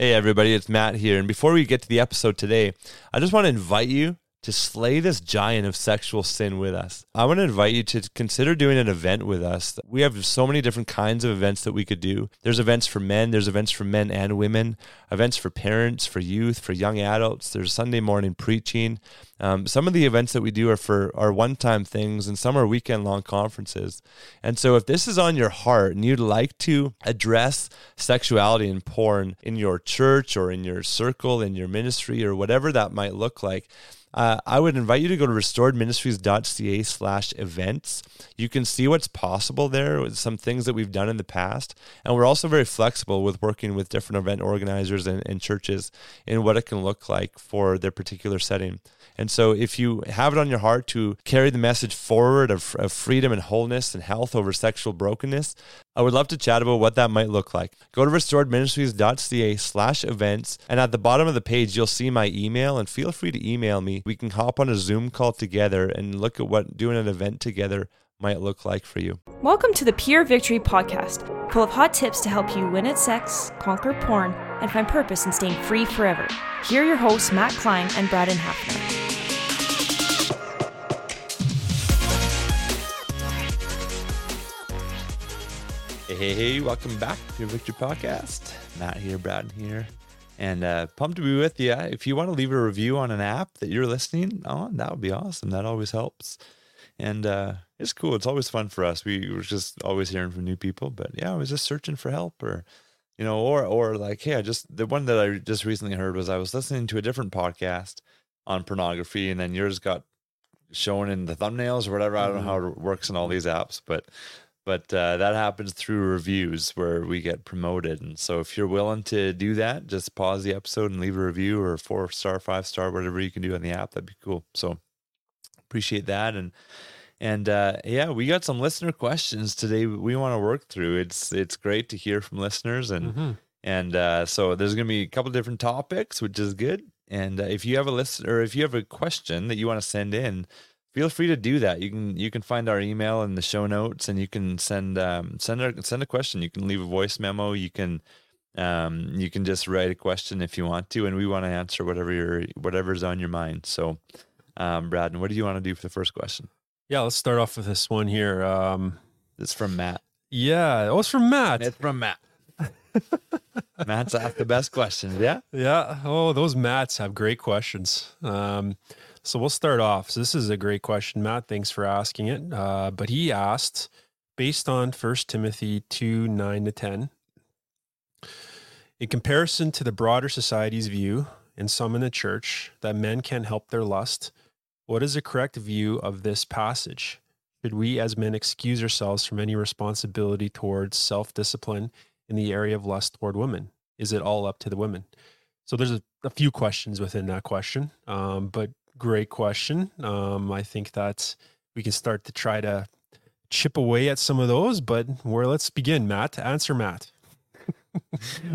Hey, everybody, it's Matt here. And before we get to the episode today, I just want to invite you to slay this giant of sexual sin with us. I want to invite you to consider doing an event with us. We have so many different kinds of events that we could do. There's events for men, there's events for men and women, events for parents, for youth, for young adults. There's Sunday morning preaching. Um, some of the events that we do are for are one-time things, and some are weekend-long conferences. And so, if this is on your heart and you'd like to address sexuality and porn in your church or in your circle, in your ministry, or whatever that might look like, uh, I would invite you to go to restoredministries.ca slash events. You can see what's possible there with some things that we've done in the past. And we're also very flexible with working with different event organizers and, and churches in what it can look like for their particular setting. And so, if you have it on your heart to carry the message forward of, of freedom and wholeness and health over sexual brokenness, I would love to chat about what that might look like. Go to restoredministries.ca slash events, and at the bottom of the page, you'll see my email, and feel free to email me. We can hop on a Zoom call together and look at what doing an event together might look like for you. Welcome to the Pure Victory Podcast, full of hot tips to help you win at sex, conquer porn, and find purpose in staying free forever. Here are your hosts, Matt Klein and Braden Hafner. Hey, hey, hey, welcome back to Pure Victory Podcast. Matt here, Braden here, and uh, pumped to be with you. If you want to leave a review on an app that you're listening on, that would be awesome. That always helps. And uh, it's cool. It's always fun for us. We were just always hearing from new people, but yeah, I was just searching for help or, you know, or, or like, hey, I just, the one that I just recently heard was I was listening to a different podcast on pornography and then yours got shown in the thumbnails or whatever. I don't know how it works in all these apps, but but uh, that happens through reviews where we get promoted. And so if you're willing to do that, just pause the episode and leave a review or four star, five star, whatever you can do on the app. That'd be cool. So appreciate that. And and uh, yeah, we got some listener questions today. We want to work through. It's it's great to hear from listeners, and mm-hmm. and uh, so there's going to be a couple different topics, which is good. And uh, if you have a list or if you have a question that you want to send in, feel free to do that. You can you can find our email in the show notes, and you can send um, send a, send a question. You can leave a voice memo. You can um, you can just write a question if you want to, and we want to answer whatever your whatever's on your mind. So, um, Braden, what do you want to do for the first question? Yeah, let's start off with this one here. Um, it's from Matt. Yeah, oh, it's from Matt. It's from Matt. Matt's asked the best questions. Yeah. Yeah. Oh, those Matts have great questions. Um, so we'll start off. So this is a great question, Matt. Thanks for asking it. Uh, but he asked, based on First Timothy 2 9 to 10, in comparison to the broader society's view, and some in the church, that men can't help their lust, what is the correct view of this passage? Should we as men excuse ourselves from any responsibility towards self discipline in the area of lust toward women? Is it all up to the women? So there's a, a few questions within that question, um, but great question. Um, I think that we can start to try to chip away at some of those, but where let's begin, Matt. Answer, Matt.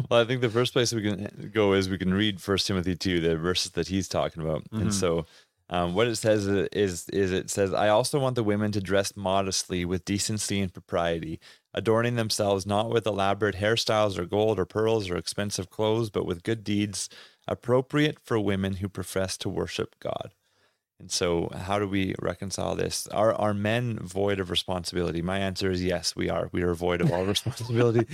well, I think the first place we can go is we can read First Timothy two, the verses that he's talking about, mm-hmm. and so um, what it says is is it says, "I also want the women to dress modestly with decency and propriety, adorning themselves not with elaborate hairstyles or gold or pearls or expensive clothes, but with good deeds." Appropriate for women who profess to worship God. And so, how do we reconcile this? Are are men void of responsibility? My answer is yes, we are. We are void of all responsibility.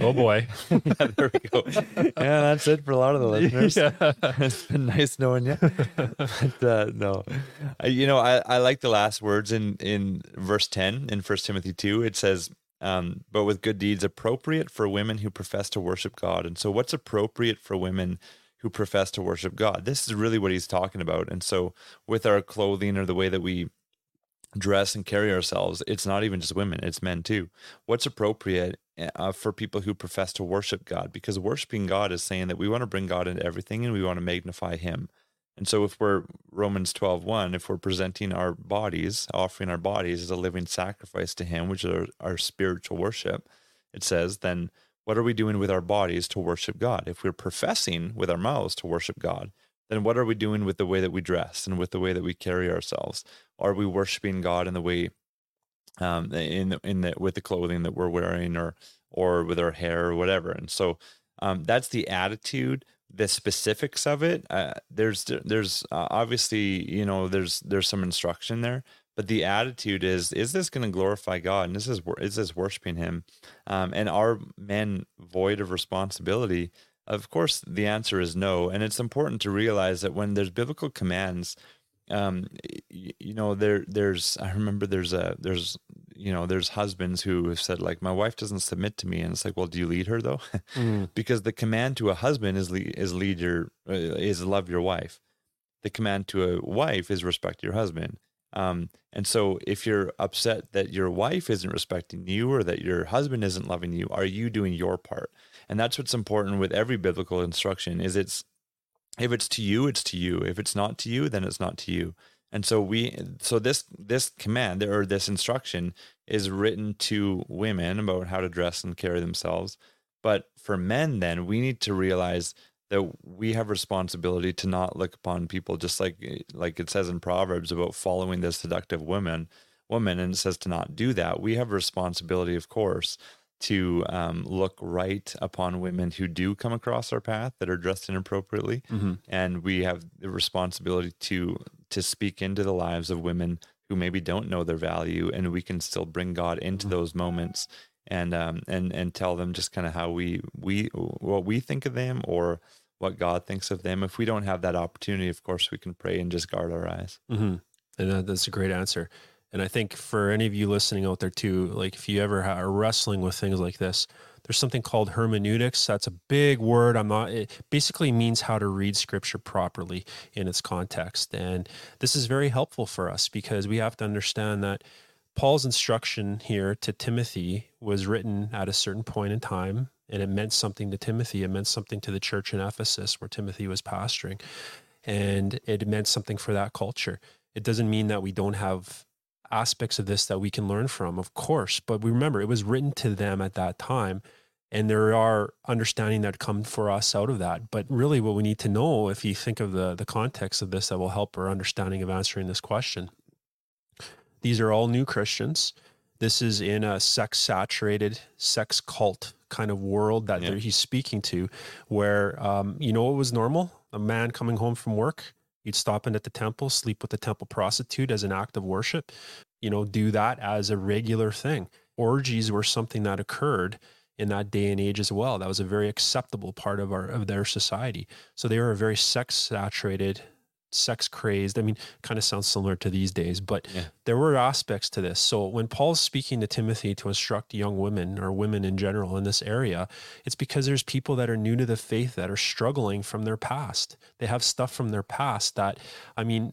oh boy, yeah, there we go. Yeah, that's it for a lot of the listeners. Yeah. it's been nice knowing you. But, uh, no, you know, I, I like the last words in in verse ten in First Timothy two. It says, um, but with good deeds appropriate for women who profess to worship God. And so, what's appropriate for women who profess to worship God? This is really what he's talking about. And so, with our clothing or the way that we dress and carry ourselves, it's not even just women, it's men too. What's appropriate uh, for people who profess to worship God? Because worshiping God is saying that we want to bring God into everything and we want to magnify Him. And so if we're Romans 12, 1, if we're presenting our bodies, offering our bodies as a living sacrifice to him, which is our, our spiritual worship, it says, then what are we doing with our bodies to worship God? If we're professing with our mouths to worship God, then what are we doing with the way that we dress and with the way that we carry ourselves? Are we worshiping God in the way um, in in the with the clothing that we're wearing or or with our hair or whatever. And so um, that's the attitude. The specifics of it, uh, there's there's uh, obviously you know there's there's some instruction there, but the attitude is is this going to glorify God? And is this is this worshiping Him, um, and are men void of responsibility? Of course, the answer is no, and it's important to realize that when there's biblical commands, um, you know there there's I remember there's a there's you know, there's husbands who have said like, my wife doesn't submit to me, and it's like, well, do you lead her though? mm. because the command to a husband is lead, is lead your uh, is love your wife. The command to a wife is respect your husband. Um, and so, if you're upset that your wife isn't respecting you or that your husband isn't loving you, are you doing your part? And that's what's important with every biblical instruction. Is it's if it's to you, it's to you. If it's not to you, then it's not to you. And so we so this this command or this instruction is written to women about how to dress and carry themselves. But for men then we need to realize that we have responsibility to not look upon people just like like it says in Proverbs about following the seductive women woman and it says to not do that. We have responsibility, of course, to um, look right upon women who do come across our path that are dressed inappropriately, mm-hmm. and we have the responsibility to to speak into the lives of women who maybe don't know their value, and we can still bring God into mm-hmm. those moments and um and and tell them just kind of how we we what we think of them or what God thinks of them. If we don't have that opportunity, of course, we can pray and just guard our eyes. Mm-hmm. And that's a great answer. And I think for any of you listening out there too, like if you ever are wrestling with things like this, there's something called hermeneutics. That's a big word. I'm not, it basically means how to read scripture properly in its context. And this is very helpful for us because we have to understand that Paul's instruction here to Timothy was written at a certain point in time and it meant something to Timothy. It meant something to the church in Ephesus where Timothy was pastoring. And it meant something for that culture. It doesn't mean that we don't have aspects of this that we can learn from, of course. But we remember it was written to them at that time. And there are understanding that come for us out of that. But really what we need to know, if you think of the, the context of this that will help our understanding of answering this question. These are all new Christians. This is in a sex saturated, sex cult kind of world that yeah. he's speaking to, where um, you know what was normal? A man coming home from work, You'd stop in at the temple, sleep with the temple prostitute as an act of worship, you know, do that as a regular thing. Orgies were something that occurred in that day and age as well. That was a very acceptable part of our of their society. So they were a very sex saturated sex crazed. I mean, kind of sounds similar to these days, but yeah. there were aspects to this. So when Paul's speaking to Timothy to instruct young women or women in general in this area, it's because there's people that are new to the faith that are struggling from their past. They have stuff from their past that, I mean,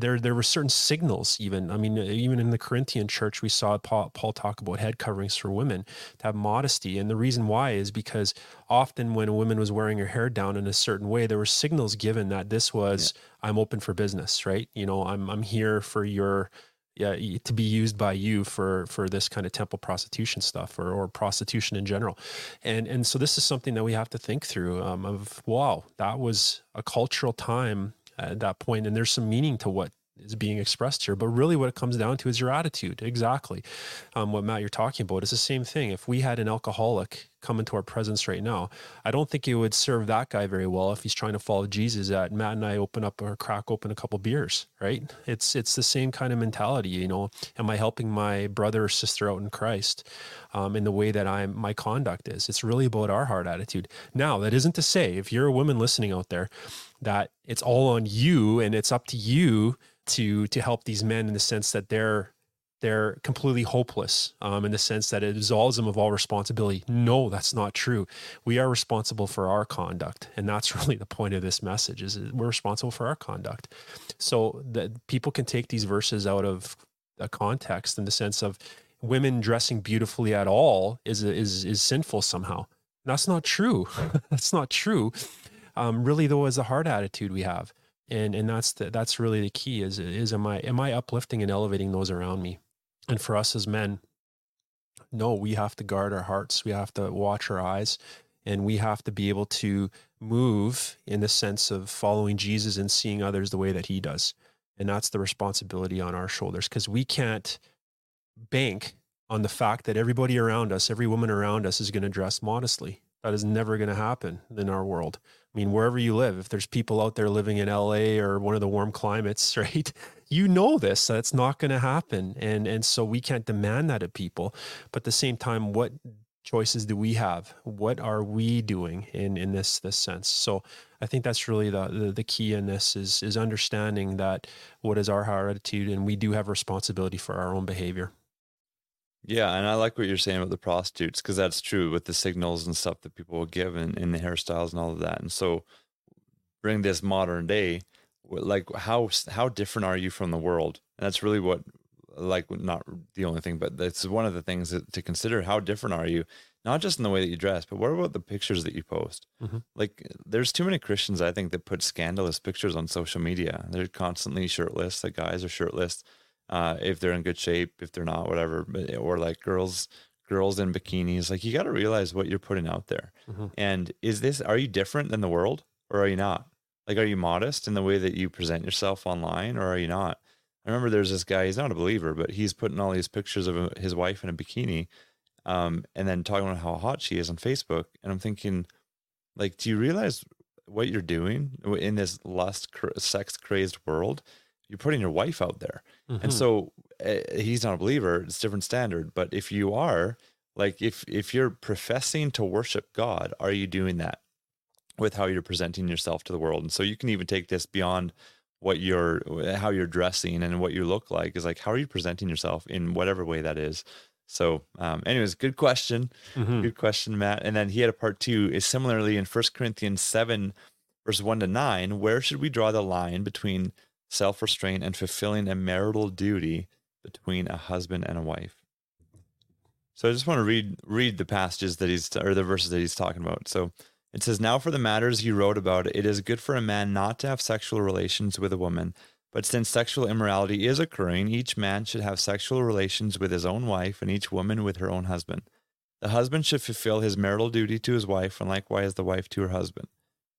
there there were certain signals even. I mean even in the corinthian church we saw paul, paul, talk about head coverings for women to have modesty. And the reason why is because often when a woman was wearing her hair down in a certain way there were signals given that this was yeah. i'm open for business right? You know i'm i'm here for your yeah, to be used by you for for this kind of temple prostitution stuff or, or prostitution in general. And and so this is something that we have to think through um, of wow that was a cultural time at that point and there's some meaning to what is being expressed here but really what it comes down to is your attitude. Exactly. Um, what matt you're talking about is the same thing. If we had an alcoholic come into our presence right now i don't think it would serve that guy very well if he's trying to follow jesus that matt and i open up or crack open a couple beers right? It's it's the same kind of mentality you know? Am i helping my brother or sister out in christ um, in the way that i'm my conduct is? It's really about our heart attitude. Now that isn't to say if you're a woman listening out there that it's all on you and it's up to you to to help these men in the sense that they're they're completely hopeless um, in the sense that it absolves them of all responsibility. No, that's not true. We are responsible for our conduct, and that's really the point of this message: is we're responsible for our conduct. So that people can take these verses out of a context in the sense of women dressing beautifully at all is is is sinful somehow. That's not true. that's not true um, really though is the heart attitude we have and and that's the, that's really the key is is am i am i uplifting and elevating those around me and for us as men no we have to guard our hearts we have to watch our eyes and we have to be able to move in the sense of following jesus and seeing others the way that he does and that's the responsibility on our shoulders because we can't bank on the fact that everybody around us, every woman around us is going to dress modestly. That is never going to happen in our world. I mean, wherever you live, if there's people out there living in LA or one of the warm climates, right? You know this, that's not going to happen. And and so we can't demand that of people. But at the same time, what choices do we have? What are we doing in in this this sense? So I think that's really the, the, the key in this is is understanding that what is our heart attitude and we do have responsibility for our own behavior. Yeah, and I like what you're saying about the prostitutes because that's true with the signals and stuff that people will give in, in the hairstyles and all of that. And so, bring this modern day, like how how different are you from the world? And that's really what, like, not the only thing, but that's one of the things that, to consider. How different are you? Not just in the way that you dress, but what about the pictures that you post? Mm-hmm. Like, there's too many Christians I think that put scandalous pictures on social media. They're constantly shirtless. The guys are shirtless uh, if they're in good shape, if they're not, whatever. But, or like girls, girls in bikinis. Like you got to realize what you're putting out there. Mm-hmm. And is this? Are you different than the world, or are you not? Like, are you modest in the way that you present yourself online, or are you not? I remember there's this guy. He's not a believer, but he's putting all these pictures of his wife in a bikini, um, and then talking about how hot she is on Facebook. And I'm thinking, like, do you realize what you're doing in this lust, sex crazed world? You're putting your wife out there. Mm-hmm. And so uh, he's not a believer, it's different standard, but if you are like if if you're professing to worship God, are you doing that with how you're presenting yourself to the world? And so you can even take this beyond what you're how you're dressing and what you look like is like how are you presenting yourself in whatever way that is. So, um, anyways, good question. Mm-hmm. Good question, Matt. And then he had a part two is similarly in First Corinthians 7, verse 1 to 9. Where should we draw the line between self restraint, and fulfilling a marital duty between a husband and a wife. So I just want to read read the passages that he's or the verses that he's talking about. So it says, "Now for the matters you wrote about, it is good for a man not to have sexual relations with a woman, but since sexual immorality is occurring, each man should have sexual relations with his own wife, and each woman with her own husband. The husband should fulfill his marital duty to his wife, and likewise the wife to her husband."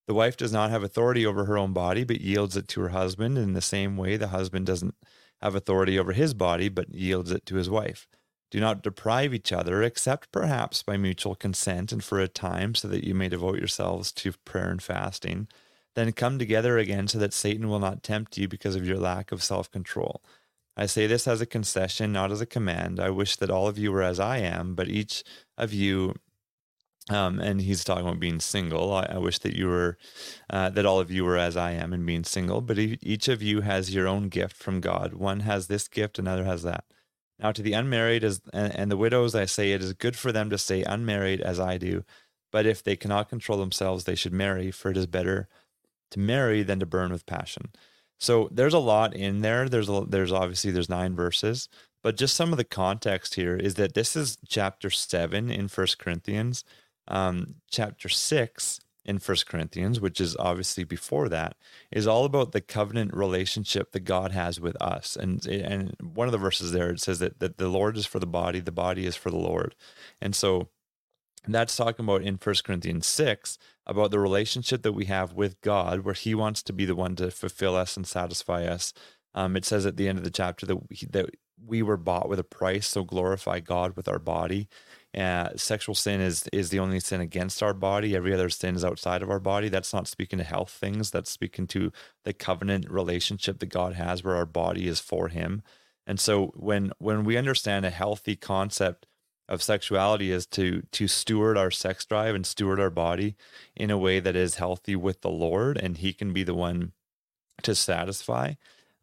The wife does not have authority over her own body, but yields it to her husband. In the same way, the husband doesn't have authority over his body, but yields it to his wife. Do not deprive each other, except perhaps by mutual consent and for a time, so that you may devote yourselves to prayer and fasting. Then come together again, so that Satan will not tempt you because of your lack of self control. I say this as a concession, not as a command. I wish that all of you were as I am, but each of you um, and he's talking about being single. I, I wish that you were, uh, that all of you were as I am in being single, but each of you has your own gift from God. One has this gift, another has that. Now, to the unmarried as, and, and the widows, I say it is good for them to stay unmarried as I do. But if they cannot control themselves, they should marry, for it is better to marry than to burn with passion. So there's a lot in there. There's a, there's obviously there's nine verses, but just some of the context here is that this is chapter seven in First Corinthians um, chapter 6 in First Corinthians, which is obviously before that, is all about the covenant relationship that God has with us. And and one of the verses there it says that, that the Lord is for the body, the body is for the Lord. And so that's talking about in First Corinthians 6 about the relationship that we have with God, where He wants to be the one to fulfill us and satisfy us. Um, it says at the end of the chapter that we, that we were bought with a price, so glorify God with our body. Uh, sexual sin is is the only sin against our body. Every other sin is outside of our body. That's not speaking to health things. That's speaking to the covenant relationship that God has, where our body is for Him. And so when when we understand a healthy concept of sexuality is to to steward our sex drive and steward our body in a way that is healthy with the Lord, and He can be the one to satisfy.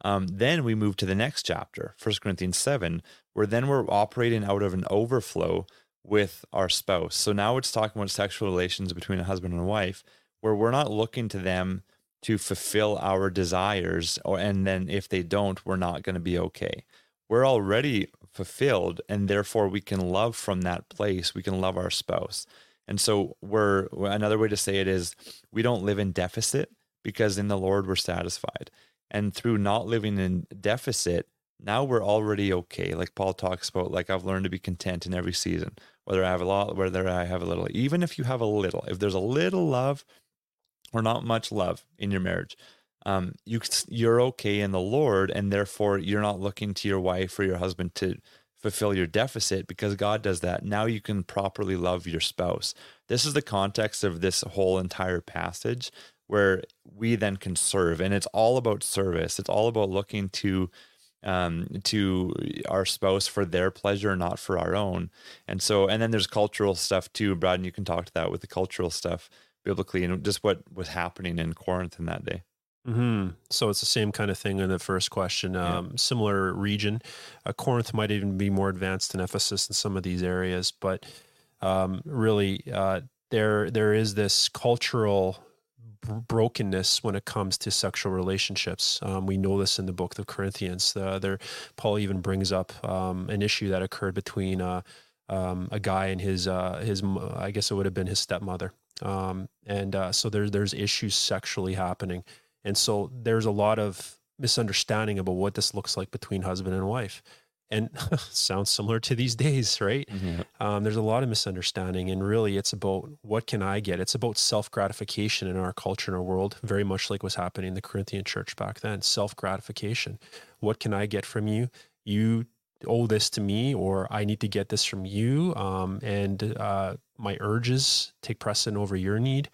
Um, then we move to the next chapter, First Corinthians 7, where then we're operating out of an overflow with our spouse. So now it's talking about sexual relations between a husband and a wife, where we're not looking to them to fulfill our desires, or and then if they don't, we're not going to be okay. We're already fulfilled, and therefore we can love from that place. We can love our spouse. And so we're another way to say it is we don't live in deficit because in the Lord we're satisfied. And through not living in deficit, now we're already okay. Like Paul talks about, like I've learned to be content in every season whether I have a lot, whether I have a little, even if you have a little, if there's a little love or not much love in your marriage, um, you you're okay in the Lord, and therefore you're not looking to your wife or your husband to fulfill your deficit because God does that. Now you can properly love your spouse. This is the context of this whole entire passage where we then can serve. And it's all about service. It's all about looking to um, to our spouse for their pleasure, not for our own. And so, and then there's cultural stuff too, Brad, and you can talk to that with the cultural stuff biblically and just what was happening in Corinth in that day. Mm-hmm. So it's the same kind of thing in the first question. Um, yeah. Similar region. Uh, Corinth might even be more advanced than Ephesus in some of these areas, but um, really, uh, there there is this cultural brokenness when it comes to sexual relationships. Um, we know this in the book of Corinthians. There, Paul even brings up um, an issue that occurred between uh, um, a guy and his uh, his I guess it would have been his stepmother, um, and uh, so there's there's issues sexually happening, and so there's a lot of misunderstanding about what this looks like between husband and wife and sounds similar to these days, right? Mm-hmm. Um, there's a lot of misunderstanding, and really, it's about what can I get? It's about self gratification in our culture and our world, very much like what's happening in the Corinthian church back then. Self gratification. What can I get from you? You owe this to me, or I need to get this from you, um, and uh, my urges take precedent over your need.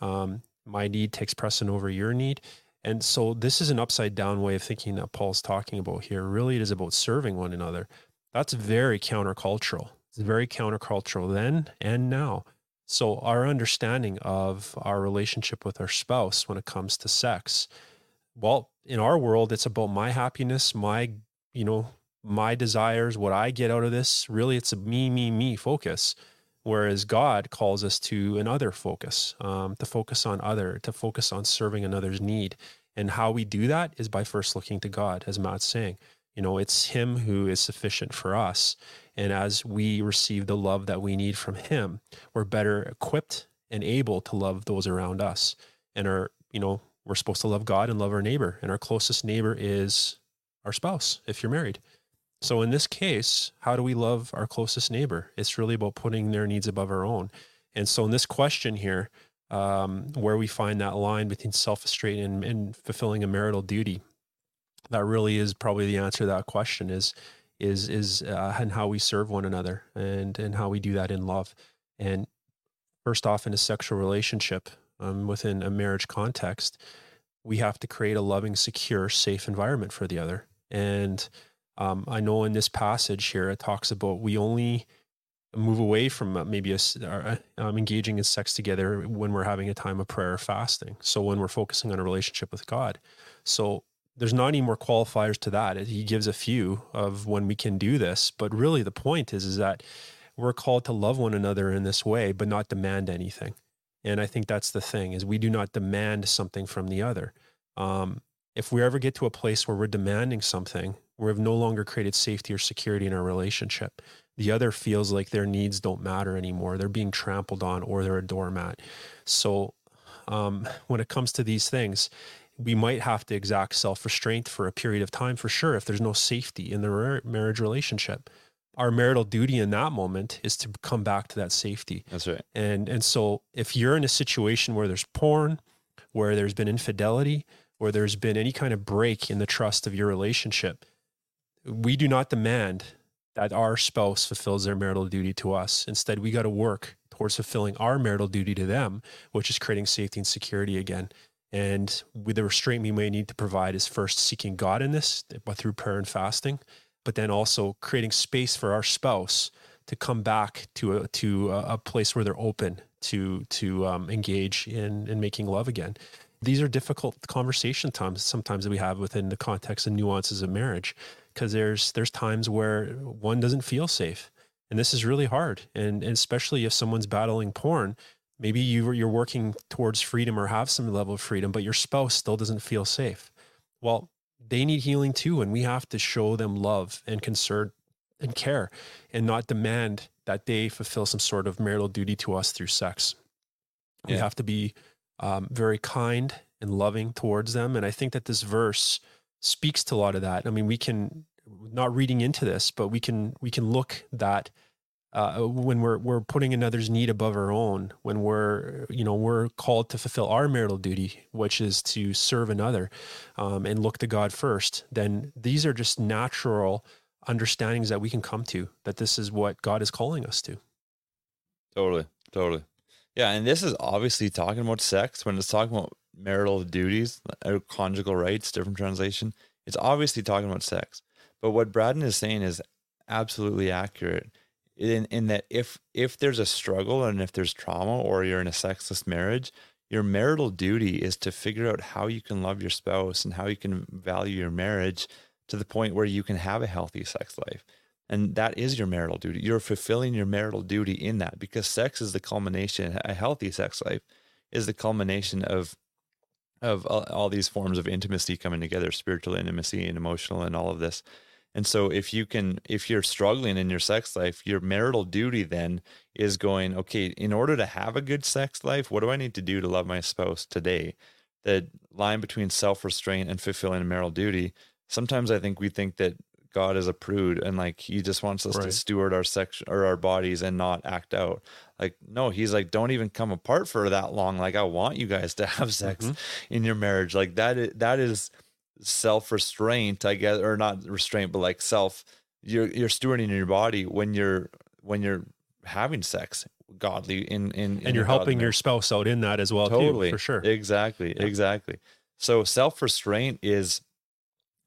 Um, my need takes precedent over your need and so this is an upside down way of thinking that Paul's talking about here. Really, it is about serving one another. That's very countercultural. It's very countercultural then and now. So our understanding of our relationship with our spouse when it comes to sex, well, in our world, it's about my happiness, my, you know, my desires, what I get out of this. Really, it's a me, me, me focus. Whereas God calls us to another focus, um, to focus on other, to focus on serving another's need. And how we do that is by first looking to God, as Matt's saying. You know, it's Him who is sufficient for us. And as we receive the love that we need from Him, we're better equipped and able to love those around us. And our, you know, we're supposed to love God and love our neighbor. And our closest neighbor is our spouse, if you're married. So in this case, how do we love our closest neighbor? It's really about putting their needs above our own. And so in this question here, um, where we find that line between self-restraint and, and fulfilling a marital duty, that really is probably the answer to that question is is is uh, and how we serve one another and and how we do that in love. And first off, in a sexual relationship um, within a marriage context, we have to create a loving, secure, safe environment for the other. And um, I know in this passage here, it talks about we only move away from uh, maybe a, uh, um, engaging in sex together when we're having a time of prayer or fasting. So when we're focusing on a relationship with God. So there's not any more qualifiers to that. He gives a few of when we can do this, but really the point is is that we're called to love one another in this way, but not demand anything. And I think that's the thing is we do not demand something from the other. Um, if we ever get to a place where we're demanding something, we've no longer created safety or security in our relationship. The other feels like their needs don't matter anymore. They're being trampled on or they're a doormat. So, um, when it comes to these things, we might have to exact self restraint for a period of time for sure if there's no safety in the marriage relationship. Our marital duty in that moment is to come back to that safety. That's right. And and so if you're in a situation where there's porn, where there's been infidelity, where there's been any kind of break in the trust of your relationship, we do not demand that our spouse fulfills their marital duty to us. Instead, we got to work towards fulfilling our marital duty to them, which is creating safety and security again. And with the restraint we may need to provide is first seeking God in this, but through prayer and fasting, but then also creating space for our spouse to come back to a to a, place where they're open to to um, engage in in making love again. These are difficult conversation times sometimes that we have within the context and nuances of marriage because there's there's times where one doesn't feel safe and this is really hard and, and especially if someone's battling porn maybe you you're working towards freedom or have some level of freedom but your spouse still doesn't feel safe well they need healing too and we have to show them love and concern and care and not demand that they fulfill some sort of marital duty to us through sex yeah. we have to be um, very kind and loving towards them and i think that this verse speaks to a lot of that. I mean, we can not reading into this, but we can we can look that uh, when we're we're putting another's need above our own, when we're you know we're called to fulfill our marital duty, which is to serve another, um, and look to God first. Then these are just natural understandings that we can come to that this is what God is calling us to. Totally, totally. Yeah, and this is obviously talking about sex when it's talking about marital duties or conjugal rights, different translation. It's obviously talking about sex. But what Braden is saying is absolutely accurate in in that if if there's a struggle and if there's trauma or you're in a sexless marriage, your marital duty is to figure out how you can love your spouse and how you can value your marriage to the point where you can have a healthy sex life. And that is your marital duty. You're fulfilling your marital duty in that because sex is the culmination, a healthy sex life is the culmination of of all, all these forms of intimacy coming together, spiritual intimacy and emotional and all of this. And so if you can if you're struggling in your sex life, your marital duty then is going, okay, in order to have a good sex life, what do I need to do to love my spouse today? The line between self-restraint and fulfilling a marital duty, sometimes I think we think that God is a prude and like he just wants us Right. to steward our sex or our bodies and not act out. Like, no, he's like, don't even come apart for that long. Like, I want you guys to have sex Mhm. in your marriage. Like that is that is self restraint, I guess, or not restraint, but like self. You're you're stewarding your body when you're when you're having sex godly in in, in And you're helping your spouse out in that as well, totally too, for sure. exactly Yeah. exactly. So self restraint is.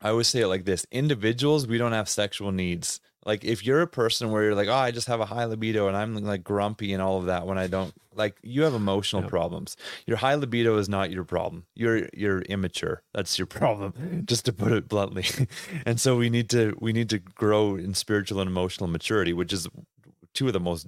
I always say it like this: individuals, we don't have sexual needs. Like if you're a person where you're like, oh, I just have a high libido and I'm like grumpy and all of that when I don't like you have emotional Yep. problems. Your high libido is not your problem. You're you're immature. That's your problem, just to put it bluntly. and so we need to we need to grow in spiritual and emotional maturity, which is two of the most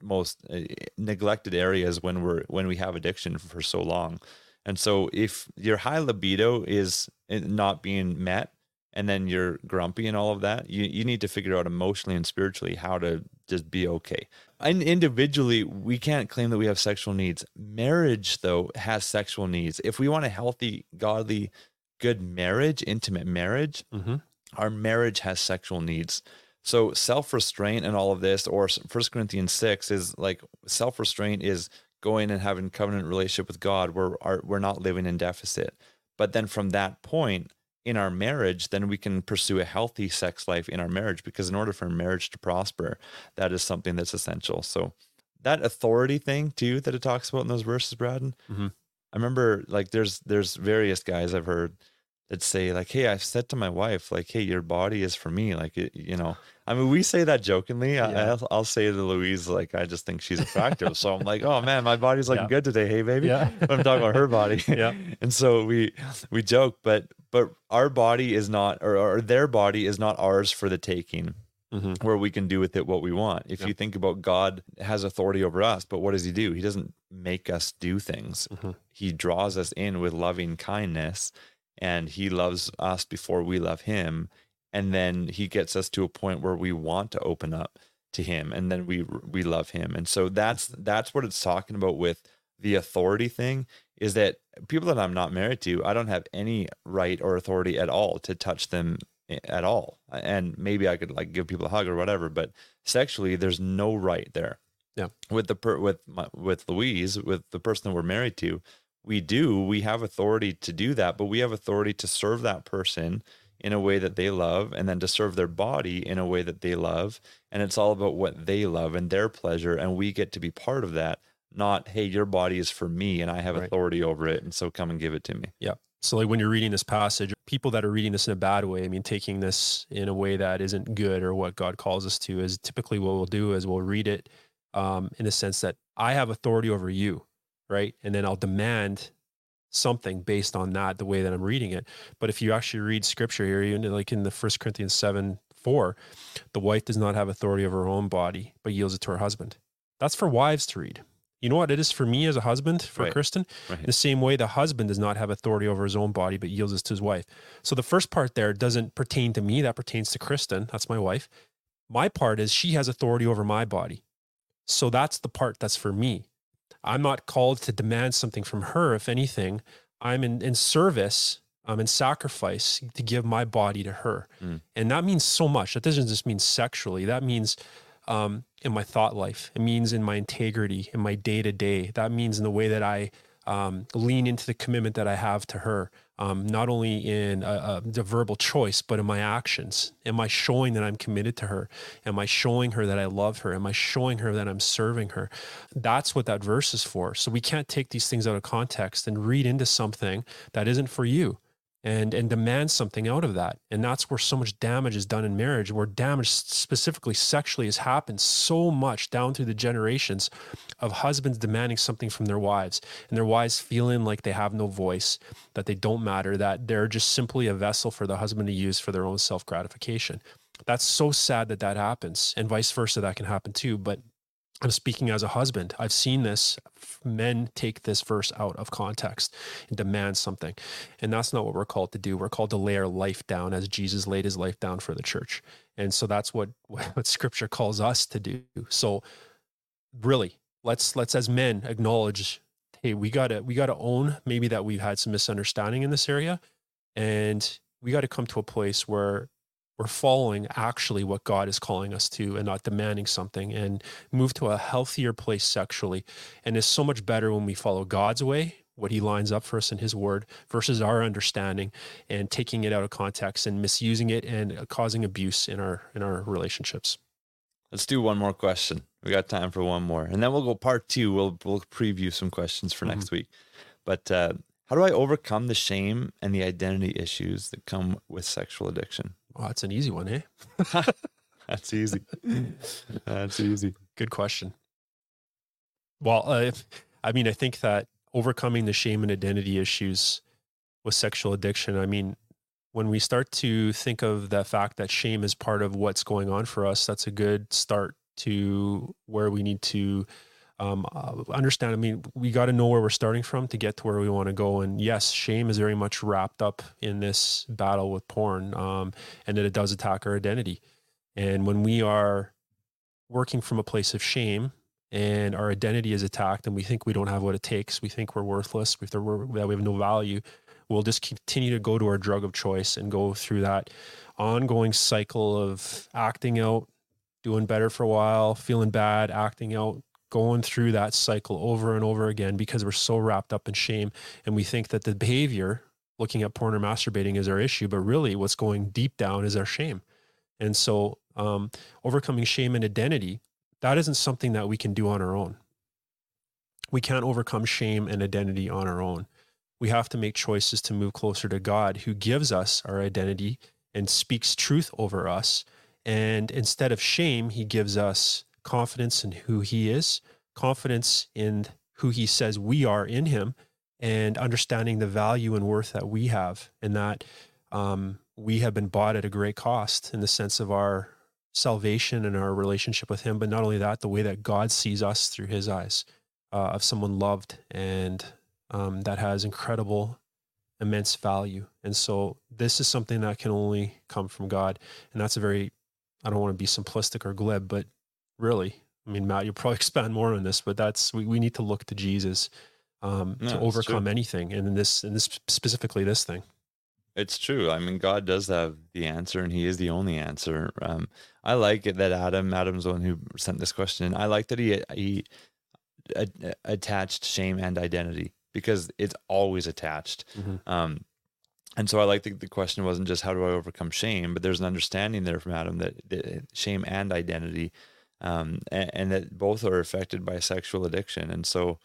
most uh, neglected areas when we're when we have addiction for so long. And so if your high libido is uh, not being met and then you're grumpy and all of that, you, you need to figure out emotionally and spiritually how to just be okay. And individually, we can't claim that we have sexual needs. Marriage, though, has sexual needs. If we want a healthy, godly, good marriage, intimate marriage, hmm our marriage has sexual needs. So self restraint and all of this, or First Corinthians six, is like self restraint is going and having covenant relationship with God. Where our, we're not living in deficit. But then from that point in our marriage, then we can pursue a healthy sex life in our marriage. Because in order for marriage to prosper, that is something that's essential. So that authority thing too that it talks about in those verses, Braden. Mhm. I remember like there's there's various guys I've heard that say like, "Hey, I've said to my wife like, hey, your body is for me." Like, it, you know, I mean, we say that jokingly. I, I'll, I'll say to Louise like, I just think she's attractive, so I'm like, "Oh man, my body's looking Yeah. good today." Hey, baby. Yeah. I'm talking about her body. Yeah. and so we we joke, but but our body is not, or, or their body is not ours for the taking hmm where we can do with it what we want. If Yep. you think about God has authority over us, but what does he do? He doesn't make us do things. Mhm. He draws us in with loving kindness and he loves us before we love him and then he gets us to a point where we want to open up to him and then we we love him. And so that's that's what it's talking about with the authority thing is that people that I'm not married to, I don't have any right or authority at all to touch them eh, at all. And maybe I could like give people a hug or whatever, but sexually there's no right there. Yeah. With the per, with my, with Louise, with the person that we're married to, we do, we have authority to do that, but we have authority to serve that person in a way that they love and then to serve their body in a way that they love. And it's all about what they love and their pleasure. And we get to be part of that, not, hey, your body is for me and I have Right. authority over it. And so come and give it to me. Yeah. So like when you're reading this passage, people that are reading this in a bad way, I mean, taking this in a way that isn't good or what God calls us to is typically what we'll do is we'll read it um, in the sense that I have authority over you, right? And then I'll demand something based on that, the way that I'm reading it. But if you actually read scripture here, even like in the First Corinthians 7 4, the wife does not have authority over her own body, but yields it to her husband. That's for wives to read. You know what it is for me as a husband, for Right. Kristen? Right. The same way the husband does not have authority over his own body, but yields it to his wife. So the first part there doesn't pertain to me, that pertains to Kristen. That's my wife. My part is she has authority over my body. So that's the part that's for me. I'm not called to demand something from her. If anything, I'm in, in service, I'm in sacrifice to give my body to her. Mm. And that means so much. That doesn't just mean sexually, that means um, in my thought life. It means in my integrity, in my day to day. That means in the way that I um, lean into the commitment that I have to her, um, not only in a, a, verbal choice, but in my actions? Am I showing that I'm committed to her? Am I showing her that I love her? Am I showing her that I'm serving her? That's what that verse is for. So we can't take these things out of context and read into something that isn't for you and and demand something out of that. And that's where so much damage is done in marriage where damage specifically sexually has happened so much down through the generations of husbands demanding something from their wives and their wives feeling like they have no voice that they don't matter that they're just simply a vessel for the husband to use for their own self-gratification. That's so sad that that happens and vice versa that can happen too but I'm speaking as a husband. I've seen this. Men take this verse out of context and demand something. And that's not what we're called to do. We're called to lay our life down as Jesus laid his life down for the church. And so that's what, what scripture calls us to do. So really, let's let's as men acknowledge, hey, we gotta we gotta own maybe that we've had some misunderstanding in this area. And we got to come to a place where we're following actually what God is calling us to and not demanding something and move to a healthier place sexually. And it's so much better when we follow God's way, what he lines up for us in his word versus our understanding and taking it out of context and misusing it and causing abuse in our in our relationships. Let's do one more question. We got time for one more. And then we'll go part 2. We'll we'll preview some questions for mm-hmm. next week. But uh, how do I overcome the shame and the identity issues that come with sexual addiction? Oh, that's an easy one, eh? that's easy. that's easy. Good question. Well, uh, I mean, I think that overcoming the shame and identity issues with sexual addiction, I mean, when we start to think of the fact that shame is part of what's going on for us, that's a good start to where we need to um, uh, understand. I mean, we got to know where we're starting from to get to where we want to go. And yes, shame is very much wrapped up in this battle with porn, um, and that it does attack our identity. And when we are working from a place of shame and our identity is attacked, and we think we don't have what it takes, we think we're worthless, we think we're, that we have no value, we'll just continue to go to our drug of choice and go through that ongoing cycle of acting out, doing better for a while, feeling bad, acting out, going through that cycle over and over again because we're so wrapped up in shame. And we think that the behavior looking at porn or masturbating is our issue but really what's going deep down is our shame. And so um, overcoming shame and identity that isn't something that we can do on our own. We can't overcome shame and identity on our own. We have to make choices to move closer to god who gives us our identity and speaks truth over us. And instead of shame he gives us confidence in who he is, confidence in who he says we are in him, and understanding the value and worth that we have, and that um, we have been bought at a great cost in the sense of our salvation and our relationship with him. But not only that, the way that God sees us through his eyes uh, of someone loved and um, that has incredible immense value. And so this is something that can only come from God. And that's a very, I don't want to be simplistic or glib, but really. I mean, Matt, you'll probably expand more on this, but that's we, we need to look to Jesus um, no, to overcome anything, and in this in this specifically this thing. It's true. I mean, God does have the answer, and He is the only answer. Um, I like it that Adam, Adam's the one who sent this question. I like that he he attached shame and identity because it's always attached. Mm-hmm. Um, and so I like the, the question wasn't just how do I overcome shame, but there's an understanding there from Adam that, that shame and identity um, and, and, that both are affected by sexual addiction. And so,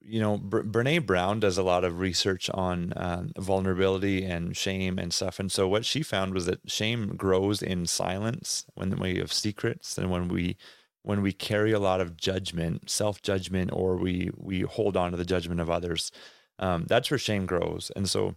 you know, Brene Brown does a lot of research on uh, vulnerability and shame and stuff. And so, what she found was that shame grows in silence when we have secrets and when we when we carry a lot of judgment, self judgment, or we we hold on to the judgment of others. Um, that's where shame grows. And so,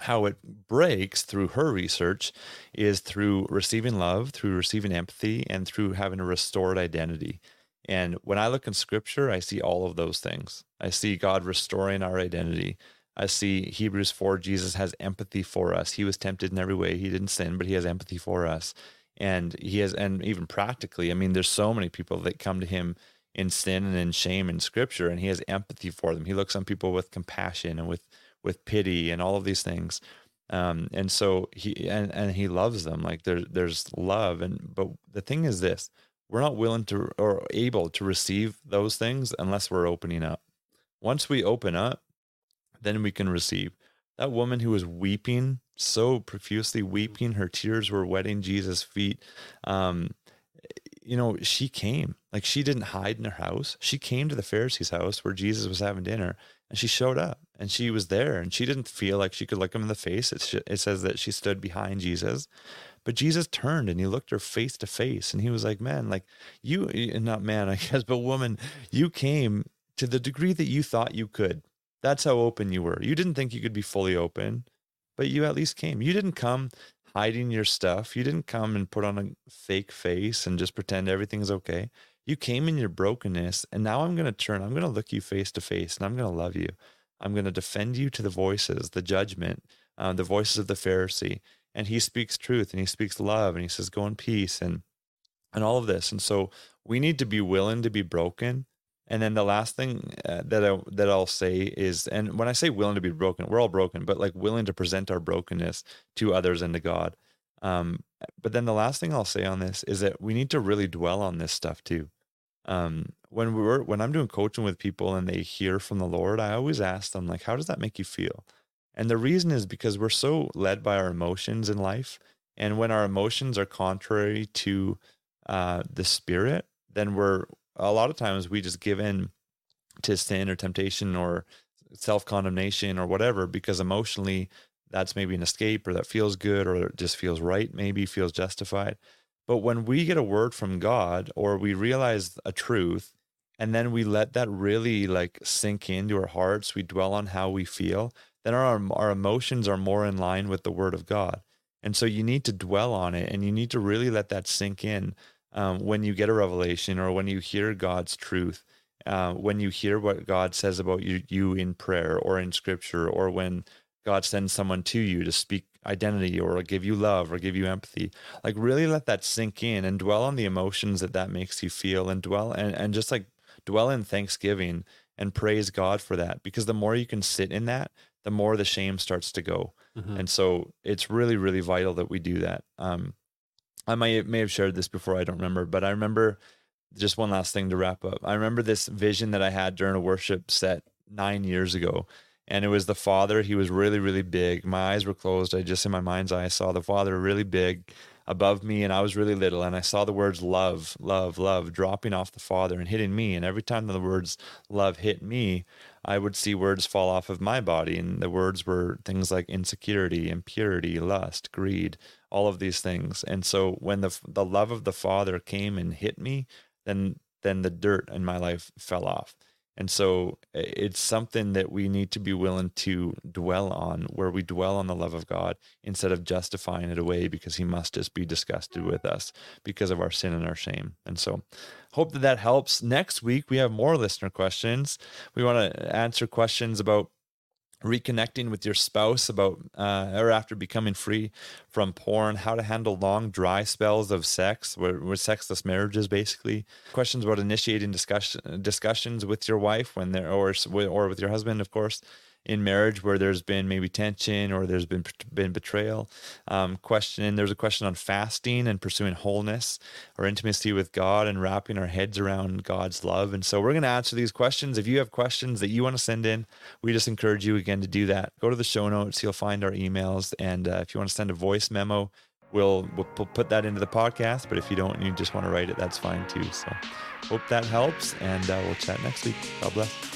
how it breaks through her research is through receiving love, through receiving empathy, and through having a restored identity. And when I look in scripture, I see all of those things. I see God restoring our identity. I see Hebrews 4, Jesus has empathy for us. He was tempted in every way. He didn't sin, but he has empathy for us. And he has, and even practically, I mean, there's so many people that come to him in sin and in shame in scripture, and he has empathy for them. He looks on people with compassion and with with pity and all of these things. Um, and so he and, and he loves them like there's there's love and but the thing is this we're not willing to or able to receive those things unless we're opening up Once we open up, then we can receive. That woman who was weeping, so profusely weeping, her tears were wetting Jesus' feet. Um, you know, she came. Like she didn't hide in her house. She came to the Pharisee's house where Jesus was having dinner and she showed up and she was there and she didn't feel like she could look him in the face. It, it says that she stood behind Jesus. But Jesus turned and he looked her face to face and he was like, Man, like you, not man, I guess, but woman, you came to the degree that you thought you could. That's how open you were. You didn't think you could be fully open, but you at least came. You didn't come hiding your stuff. You didn't come and put on a fake face and just pretend everything's okay. You came in your brokenness, and now I'm going to turn. I'm going to look you face to face, and I'm going to love you. I'm going to defend you to the voices, the judgment, uh, the voices of the Pharisee. And he speaks truth, and he speaks love, and he says, "Go in peace," and and all of this. And so we need to be willing to be broken. And then the last thing uh, that I that I'll say is, and when I say willing to be broken, we're all broken, but like willing to present our brokenness to others and to God. Um, but then the last thing I'll say on this is that we need to really dwell on this stuff too. Um, when we were when I'm doing coaching with people and they hear from the Lord, I always ask them like, "How does that make you feel?" And the reason is because we're so led by our emotions in life, and when our emotions are contrary to uh, the Spirit, then we're a lot of times we just give in to sin or temptation or self condemnation or whatever because emotionally that's maybe an escape or that feels good or just feels right, maybe feels justified. But when we get a word from God or we realize a truth and then we let that really like sink into our hearts, we dwell on how we feel, then our our emotions are more in line with the word of God. And so you need to dwell on it and you need to really let that sink in um, when you get a revelation or when you hear God's truth. Uh, when you hear what God says about you, you in prayer or in scripture, or when God sends someone to you to speak identity or give you love or give you empathy. Like really let that sink in and dwell on the emotions that that makes you feel and dwell and, and just like dwell in thanksgiving and praise God for that because the more you can sit in that, the more the shame starts to go. Mm-hmm. And so it's really, really vital that we do that. Um, I may, may have shared this before, I don't remember, but I remember just one last thing to wrap up. I remember this vision that I had during a worship set nine years ago and it was the father. He was really, really big. My eyes were closed. I just in my mind's eye saw the father really big above me, and I was really little. And I saw the words love, love, love dropping off the father and hitting me. And every time the words love hit me, I would see words fall off of my body. And the words were things like insecurity, impurity, lust, greed, all of these things. And so when the the love of the father came and hit me, then then the dirt in my life fell off. And so it's something that we need to be willing to dwell on, where we dwell on the love of God instead of justifying it away because he must just be disgusted with us because of our sin and our shame. And so hope that that helps. Next week, we have more listener questions. We want to answer questions about reconnecting with your spouse about uh, or after becoming free from porn how to handle long dry spells of sex where, where sexless marriages basically. Questions about initiating discussion discussions with your wife when they're or or with your husband of course in marriage where there's been maybe tension or there's been been betrayal. Um, question there's a question on fasting and pursuing wholeness or intimacy with God and wrapping our heads around God's love. And so we're going to answer these questions. If you have questions that you want to send in, we just encourage you again to do that. Go to the show notes. You'll find our emails, and uh, if you want to send a voice memo. We'll, we'll put that into the podcast, but if you don't you just want to write it, that's fine too. So, hope that helps, and uh, we'll chat next week. God bless.